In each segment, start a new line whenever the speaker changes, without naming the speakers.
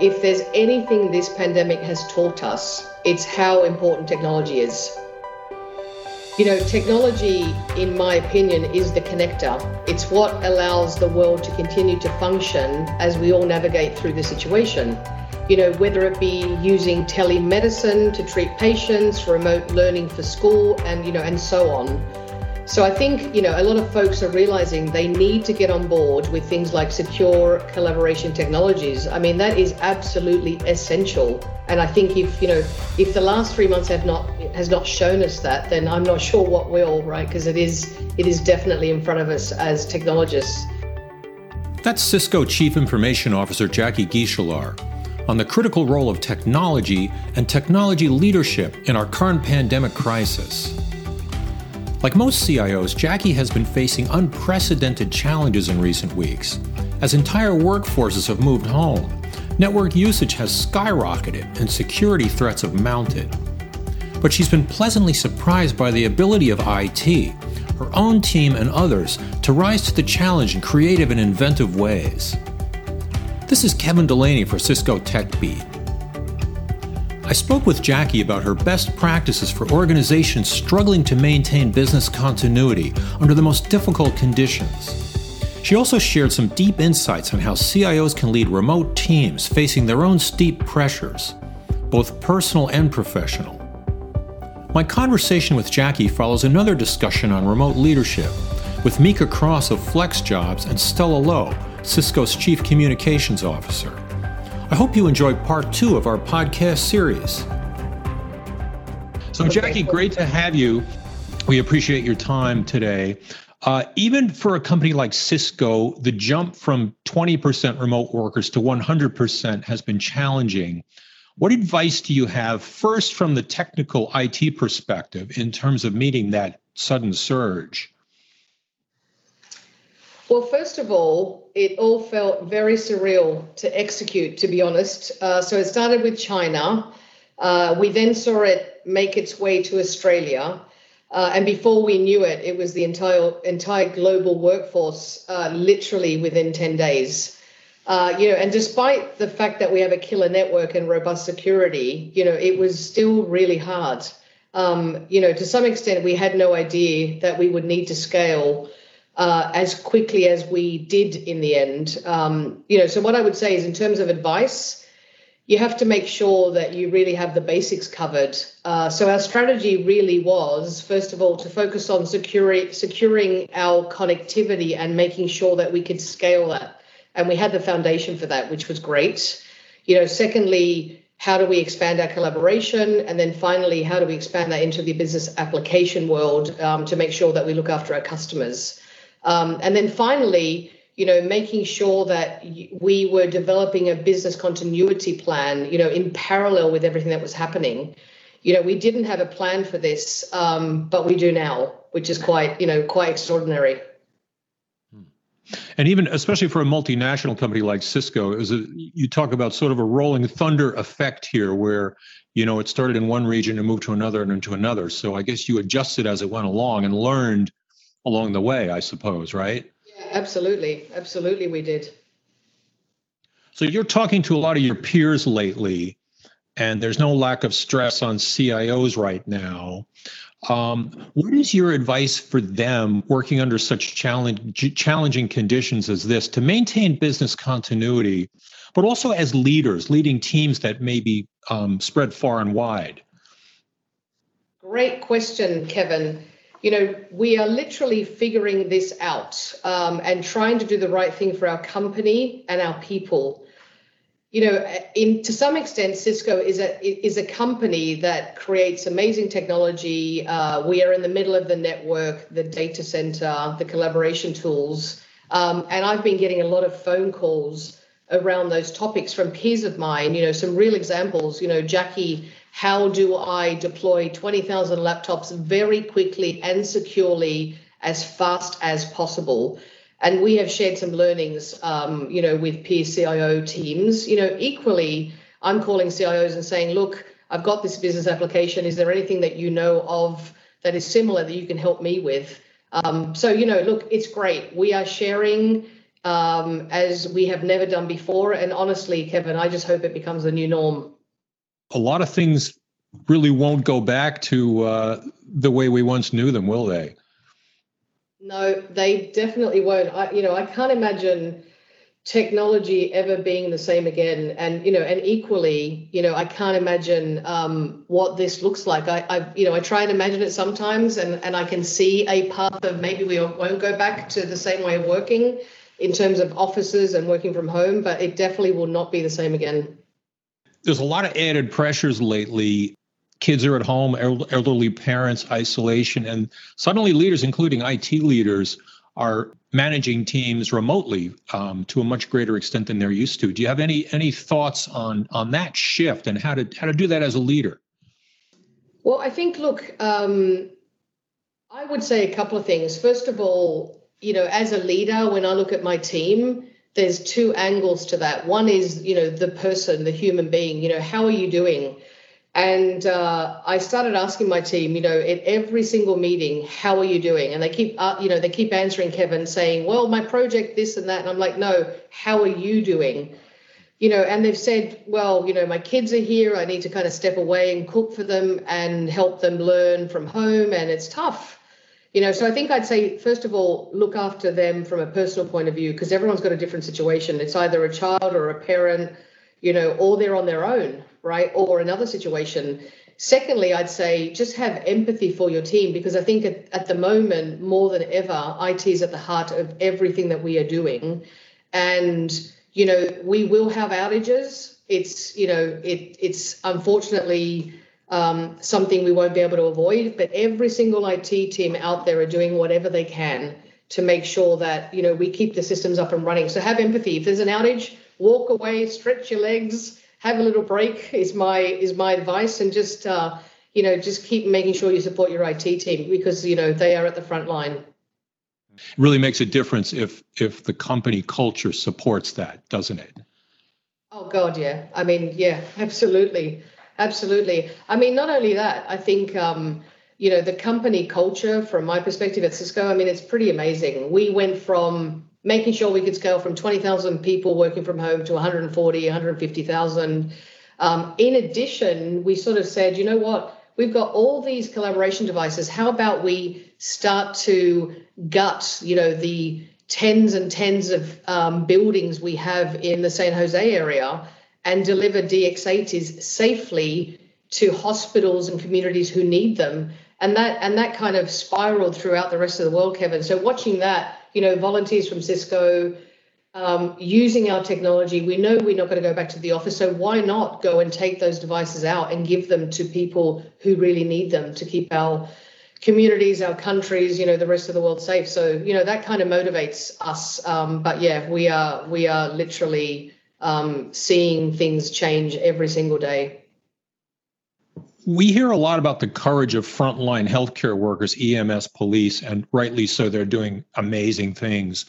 If there's anything this pandemic has taught us, it's how important technology is. You know, technology, in my opinion, is the connector. It's what allows the world to continue to function as we all navigate through the situation. You know, whether it be using telemedicine to treat patients, remote learning for school, and, you know, and so on. So I think, you know, a lot of folks are realizing they need to get on board with things like secure collaboration technologies. I mean, that is absolutely essential. And I think if, you know, if the last three months have not has not shown us that, then I'm not sure what will, right? Because it is it is definitely in front of us as technologists.
That's Cisco Chief Information Officer Jackie Guichelaar on the critical role of technology and technology leadership in our current pandemic crisis. Like most CIOs, Jackie has been facing unprecedented challenges in recent weeks. As entire workforces have moved home, network usage has skyrocketed and security threats have mounted. But she's been pleasantly surprised by the ability of IT, her own team, and others to rise to the challenge in creative and inventive ways. This is Kevin Delaney for Cisco Tech Beat. I spoke with Jackie about her best practices for organizations struggling to maintain business continuity under the most difficult conditions. She also shared some deep insights on how CIOs can lead remote teams facing their own steep pressures, both personal and professional. My conversation with Jackie follows another discussion on remote leadership with Mika Cross of FlexJobs and Stella Low, Cisco's Chief Communications Officer. I hope you enjoyed part two of our podcast series. So, Jackie, great to have you. We appreciate your time today. Uh, even for a company like Cisco, the jump from 20% remote workers to 100% has been challenging. What advice do you have, first from the technical IT perspective, in terms of meeting that sudden surge?
Well, first of all, it all felt very surreal to execute, to be honest. Uh, so it started with China. Uh, we then saw it make its way to Australia. Uh, and before we knew it, it was the entire entire global workforce, uh, literally within 10 days. Uh, you know, and despite the fact that we have a killer network and robust security, you know, it was still really hard. Um, you know, to some extent, we had no idea that we would need to scale uh, as quickly as we did in the end. Um, you know, so what I would say is, in terms of advice, you have to make sure that you really have the basics covered. Uh, so our strategy really was, first of all, to focus on securing securing our connectivity and making sure that we could scale that, and we had the foundation for that, which was great. You know, secondly. How do we expand our collaboration? And then finally, how do we expand that into the business application world um, to make sure that we look after our customers? Um, and then finally, you know, making sure that we were developing a business continuity plan, you know, in parallel with everything that was happening. You know, we didn't have a plan for this, um, but we do now, which is quite, you know, quite extraordinary.
And even, especially for a multinational company like Cisco, is a, you talk about sort of a rolling thunder effect here, where you know it started in one region and moved to another and into another. So I guess you adjusted as it went along and learned along the way, I suppose, right?
Yeah, absolutely. Absolutely, we did.
So you're talking to a lot of your peers lately, and there's no lack of stress on CIOs right now. Um, what is your advice for them working under such challenge, challenging conditions as this to maintain business continuity, but also as leaders, leading teams that may be um, spread far and wide?
Great question, Kevin you know, we are literally figuring this out um, and trying to do the right thing for our company and our people. You know, in to some extent, Cisco is a is a company that creates amazing technology. Uh, we are in the middle of the network, the data center, the collaboration tools, um, and I've been getting a lot of phone calls around those topics from peers of mine. You know, some real examples. You know, Jackie how do I deploy 20,000 laptops very quickly and securely as fast as possible? And we have shared some learnings, um, you know, with peer CIO teams. You know, equally, I'm calling CIOs and saying, look, I've got this business application. Is there anything that you know of that is similar that you can help me with? Um, so, you know, look, it's great. We are sharing um, as we have never done before. And honestly, Kevin, I just hope it becomes the new norm.
A lot of things really won't go back to uh, the way we once knew them, will they?
No, they definitely won't. I, you know, I can't imagine technology ever being the same again. And you know, and equally, you know, I can't imagine um, what this looks like. I, I, you know, I try and imagine it sometimes, and and I can see a path of maybe we won't go back to the same way of working in terms of offices and working from home, but it definitely will not be the same again.
There's a lot of added pressures lately kids are at home, elderly parents, isolation, and suddenly leaders, including IT leaders, are managing teams remotely um, to a much greater extent than they're used to. Do you have any any thoughts on on that shift and how to how to do that as a leader?
Well, I think look, um, I would say a couple of things. First of all, you know, as a leader, when I look at my team, there's two angles to that. One is you know the person, the human being. You know, how are you doing? And uh, I started asking my team, you know, at every single meeting, how are you doing? And they keep, uh, you know, they keep answering Kevin saying, well, my project, this and that. And I'm like, no, how are you doing? You know, and they've said, well, you know, my kids are here. I need to kind of step away and cook for them and help them learn from home. And it's tough. You know, so I think I'd say, first of all, look after them from a personal point of view, because everyone's got a different situation. It's either a child or a parent, you know, or they're on their own right? Or another situation. Secondly, I'd say just have empathy for your team because I think at, at, the moment, more than ever, IT is at the heart of everything that we are doing. And, you know, we will have outages. It's, you know, it, it's unfortunately um, something we won't be able to avoid, but every single IT team out there are doing whatever they can to make sure that, you know, we keep the systems up and running. So have empathy. If there's an outage, walk away, stretch your legs, have a little break is my is my advice, and just uh, you know just keep making sure you support your IT team because you know they are at the front line.
It really makes a difference if if the company culture supports that, doesn't it?
Oh God, yeah. I mean, yeah, absolutely, absolutely. I mean, not only that, I think. Um, you know the company culture from my perspective at cisco i mean it's pretty amazing we went from making sure we could scale from 20,000 people working from home to 140, 150,000. Um, in addition, we sort of said, you know what? We've got all these collaboration devices. How about we start to gut, you know, the tens and tens of um, buildings we have in the San Jose area and deliver DX80s safely to hospitals and communities who need them. And that and that kind of spiraled throughout the rest of the world, Kevin. So watching that you know, volunteers from Cisco um, using our technology. We know we're not going to go back to the office, so why not go and take those devices out and give them to people who really need them to keep our communities, our countries, you know, the rest of the world safe. So you know that kind of motivates us. Um, but yeah, we are we are literally um, seeing things change every single day.
We hear a lot about the courage of frontline healthcare workers, EMS police, and rightly so, they're doing amazing things.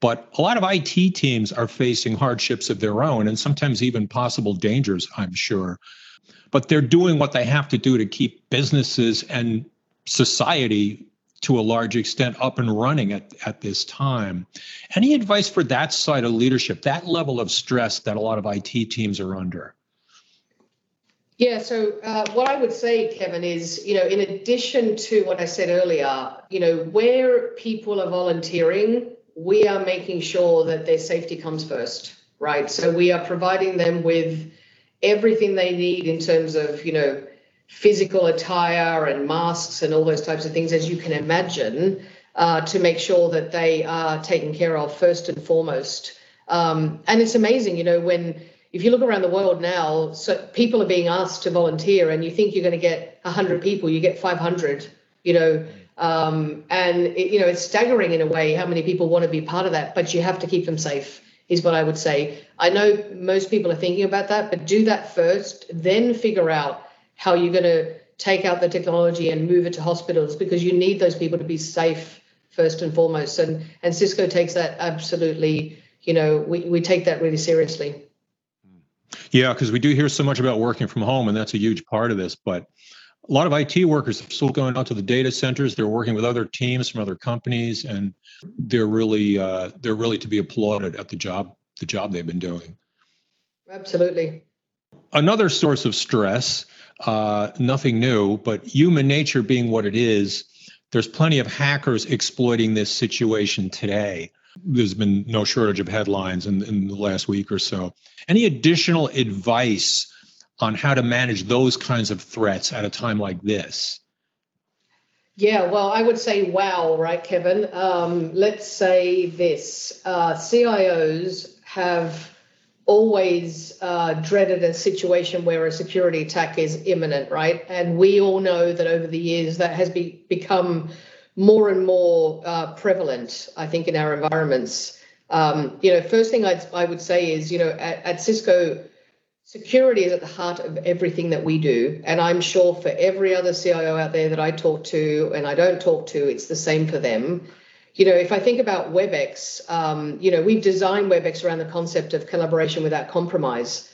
But a lot of IT teams are facing hardships of their own and sometimes even possible dangers, I'm sure. But they're doing what they have to do to keep businesses and society to a large extent up and running at, at this time. Any advice for that side of leadership, that level of stress that a lot of IT teams are under?
Yeah, so uh, what I would say, Kevin, is, you know, in addition to what I said earlier, you know, where people are volunteering, we are making sure that their safety comes first, right? So we are providing them with everything they need in terms of, you know, physical attire and masks and all those types of things, as you can imagine, uh, to make sure that they are taken care of first and foremost. Um, and it's amazing, you know, when if you look around the world now, so people are being asked to volunteer, and you think you're going to get 100 people, you get 500. You know, um, and it, you know it's staggering in a way how many people want to be part of that, but you have to keep them safe. Is what I would say. I know most people are thinking about that, but do that first, then figure out how you're going to take out the technology and move it to hospitals because you need those people to be safe first and foremost. And and Cisco takes that absolutely. You know, we, we take that really seriously.
Yeah, because we do hear so much about working from home, and that's a huge part of this. But a lot of IT workers are still going out to the data centers. They're working with other teams from other companies, and they're really uh, they're really to be applauded at the job the job they've been doing.
Absolutely.
Another source of stress, uh, nothing new, but human nature being what it is, there's plenty of hackers exploiting this situation today. There's been no shortage of headlines in, in the last week or so. Any additional advice on how to manage those kinds of threats at a time like this?
Yeah, well, I would say wow, right, Kevin? Um, let's say this uh, CIOs have always uh, dreaded a situation where a security attack is imminent, right? And we all know that over the years that has be, become more and more uh, prevalent, I think, in our environments. Um, you know, first thing I'd, I would say is, you know, at, at Cisco, security is at the heart of everything that we do. And I'm sure for every other CIO out there that I talk to and I don't talk to, it's the same for them. You know, if I think about WebEx, um, you know, we've designed WebEx around the concept of collaboration without compromise.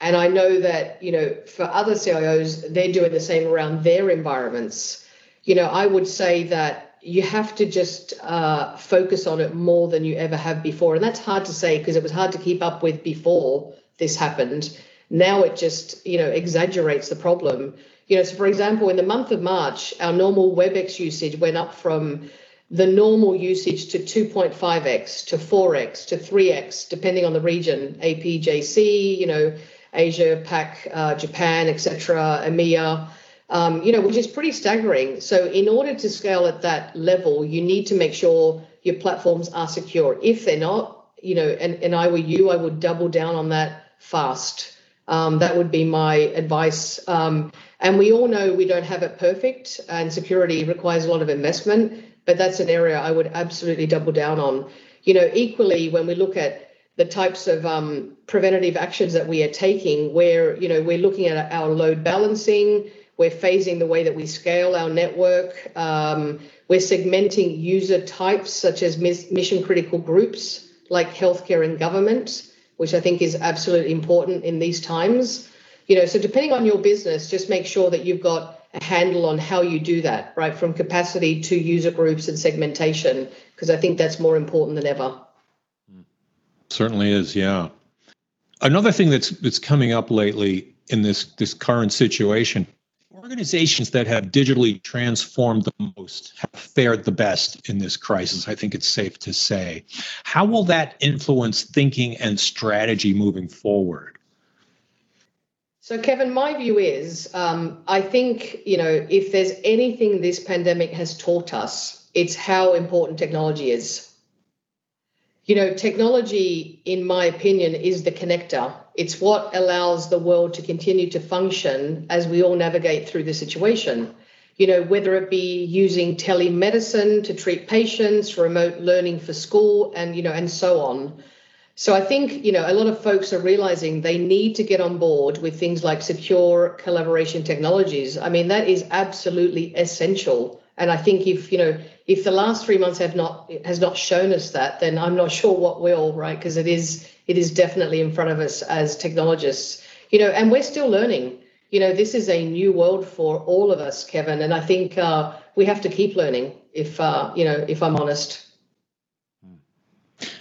And I know that, you know, for other CIOs, they're doing the same around their environments. You know, I would say that you have to just uh, focus on it more than you ever have before. And that's hard to say because it was hard to keep up with before this happened now it just you know exaggerates the problem you know so for example in the month of march our normal webex usage went up from the normal usage to 2.5x to 4x to 3x depending on the region. Apjc you know asia pac uh, japan etc emea um, you know which is pretty staggering. So in order to scale at that level you need to make sure your platforms are secure. If they're not you know and, and i were you i would double down on that fast. Um, that would be my advice. Um, and we all know we don't have it perfect, and security requires a lot of investment, but that's an area I would absolutely double down on. You know, equally, when we look at the types of um, preventative actions that we are taking, where, you know, we're looking at our load balancing, we're phasing the way that we scale our network, um, we're segmenting user types such as mission critical groups like healthcare and government which I think is absolutely important in these times. You know, so depending on your business, just make sure that you've got handle on how you do that, right? From capacity to user groups and segmentation, because I think that's more important than ever.
Certainly is, yeah. Another thing that's that's coming up lately in this this current situation organizations that have digitally transformed the most have fared the best in this crisis. I think it's safe to say. How will that influence thinking and strategy moving forward?
So, Kevin, my view is um, I think, you know, if there's anything this pandemic has taught us, it's how important technology is. You know, technology, in my opinion, is the connector it's what allows the world to continue to function as we all navigate through the situation. You know, whether it be using telemedicine to treat patients, remote learning for school, and, you know, and so on. So I think, you know, a lot of folks are realizing they need to get on board with things like secure collaboration technologies. I mean, that is absolutely essential. And I think if, you know, if the last three months have not has not shown us that, then I'm not sure what will, right? Because it is it is definitely in front of us as technologists you know and we're still learning you know this is a new world for all of us kevin and i think uh, we have to keep learning if uh, you know if i'm honest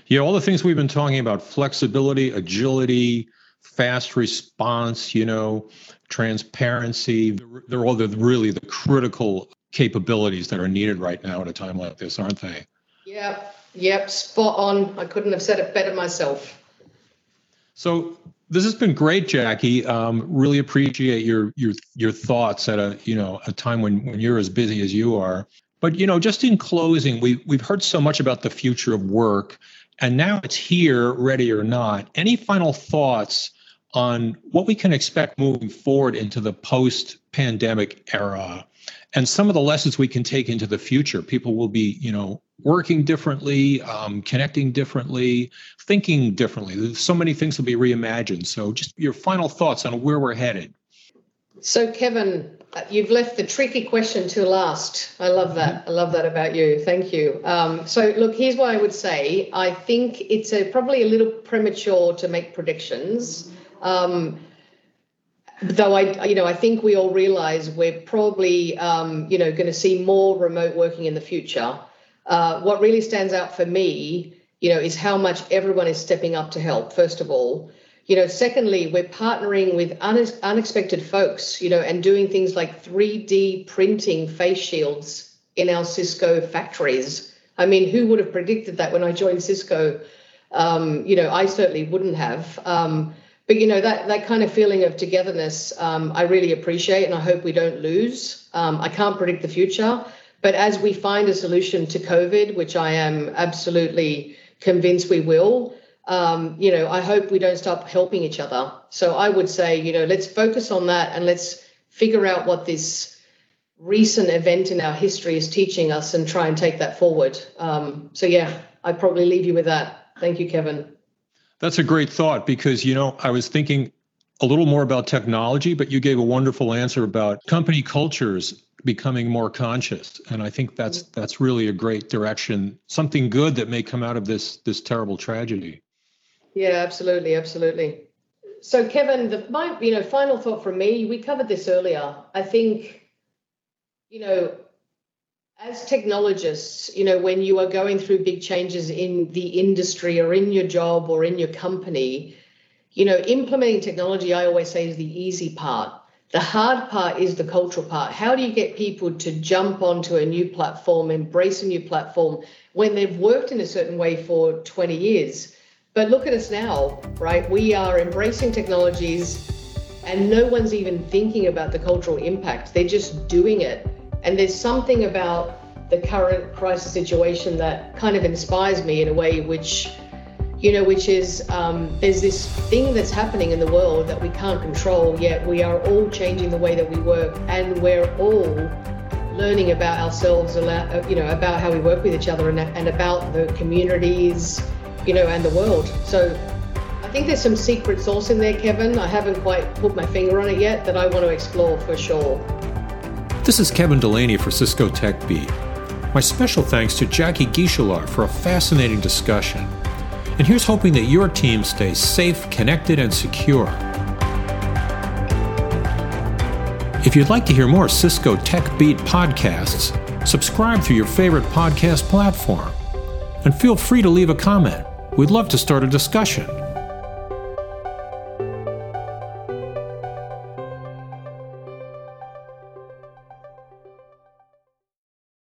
yeah all the things we've been talking about flexibility agility fast response you know transparency they're all the really the critical capabilities that are needed right now at a time like this aren't they
yep yep spot on i couldn't have said it better myself
so this has been great, Jackie. Um, really appreciate your your your thoughts at a you know a time when when you're as busy as you are. But you know, just in closing, we we've heard so much about the future of work, and now it's here, ready or not. Any final thoughts on what we can expect moving forward into the post-pandemic era, and some of the lessons we can take into the future? People will be, you know, working differently, um, connecting differently, thinking differently. So many things will be reimagined. So, just your final thoughts on where we're headed.
So, Kevin, you've left the tricky question to last. I love that. Mm-hmm. I love that about you. Thank you. Um, so, look, here's what I would say. I think it's a, probably a little premature to make predictions. Um, though I, you know, I think we all realize we're probably, um, you know, going to see more remote working in the future. Uh, what really stands out for me, you know, is how much everyone is stepping up to help. First of all, you know, secondly, we're partnering with un- unexpected folks, you know, and doing things like 3D printing face shields in our Cisco factories. I mean, who would have predicted that when I joined Cisco? Um, you know, I certainly wouldn't have. Um, but you know that that kind of feeling of togetherness, um, I really appreciate, and I hope we don't lose. Um, I can't predict the future, but as we find a solution to COVID, which I am absolutely convinced we will, um, you know, I hope we don't stop helping each other. So I would say, you know, let's focus on that and let's figure out what this recent event in our history is teaching us and try and take that forward. Um, so yeah, I'd probably leave you with that. Thank you, Kevin.
That's a great thought because, you know, I was thinking a little more about technology, but you gave a wonderful answer about company cultures becoming more conscious. And I think that's that's really a great direction, something good that may come out of this this terrible tragedy.
Yeah, absolutely, absolutely. So Kevin, the my you know, final thought from me, we covered this earlier. I think, you know, as technologists, you know, when you are going through big changes in the industry or in your job or in your company, you know, implementing technology, I always say, is the easy part. The hard part is the cultural part. How do you get people to jump onto a new platform, embrace a new platform when they've worked in a certain way for 20 years? But look at us now, right? We are embracing technologies and no one's even thinking about the cultural impact. They're just doing it and there's something about the current crisis situation that kind of inspires me in a way, which, you know, which is um, there's this thing that's happening in the world that we can't control, yet we are all changing the way that we work, and we're all learning about ourselves, you know, about how we work with each other and, and about the communities, you know, and the world. So I think there's some secret sauce in there, Kevin. I haven't quite put my finger on it yet that I want to explore for sure.
This is Kevin Delaney for Cisco Tech Beat. My special thanks to Jackie Guichelaar for a fascinating discussion. And here's hoping that your team stays safe, connected, and secure. If you'd like to hear more Cisco Tech Beat podcasts, subscribe through your favorite podcast platform. And feel free to leave a comment. We'd love to start a discussion.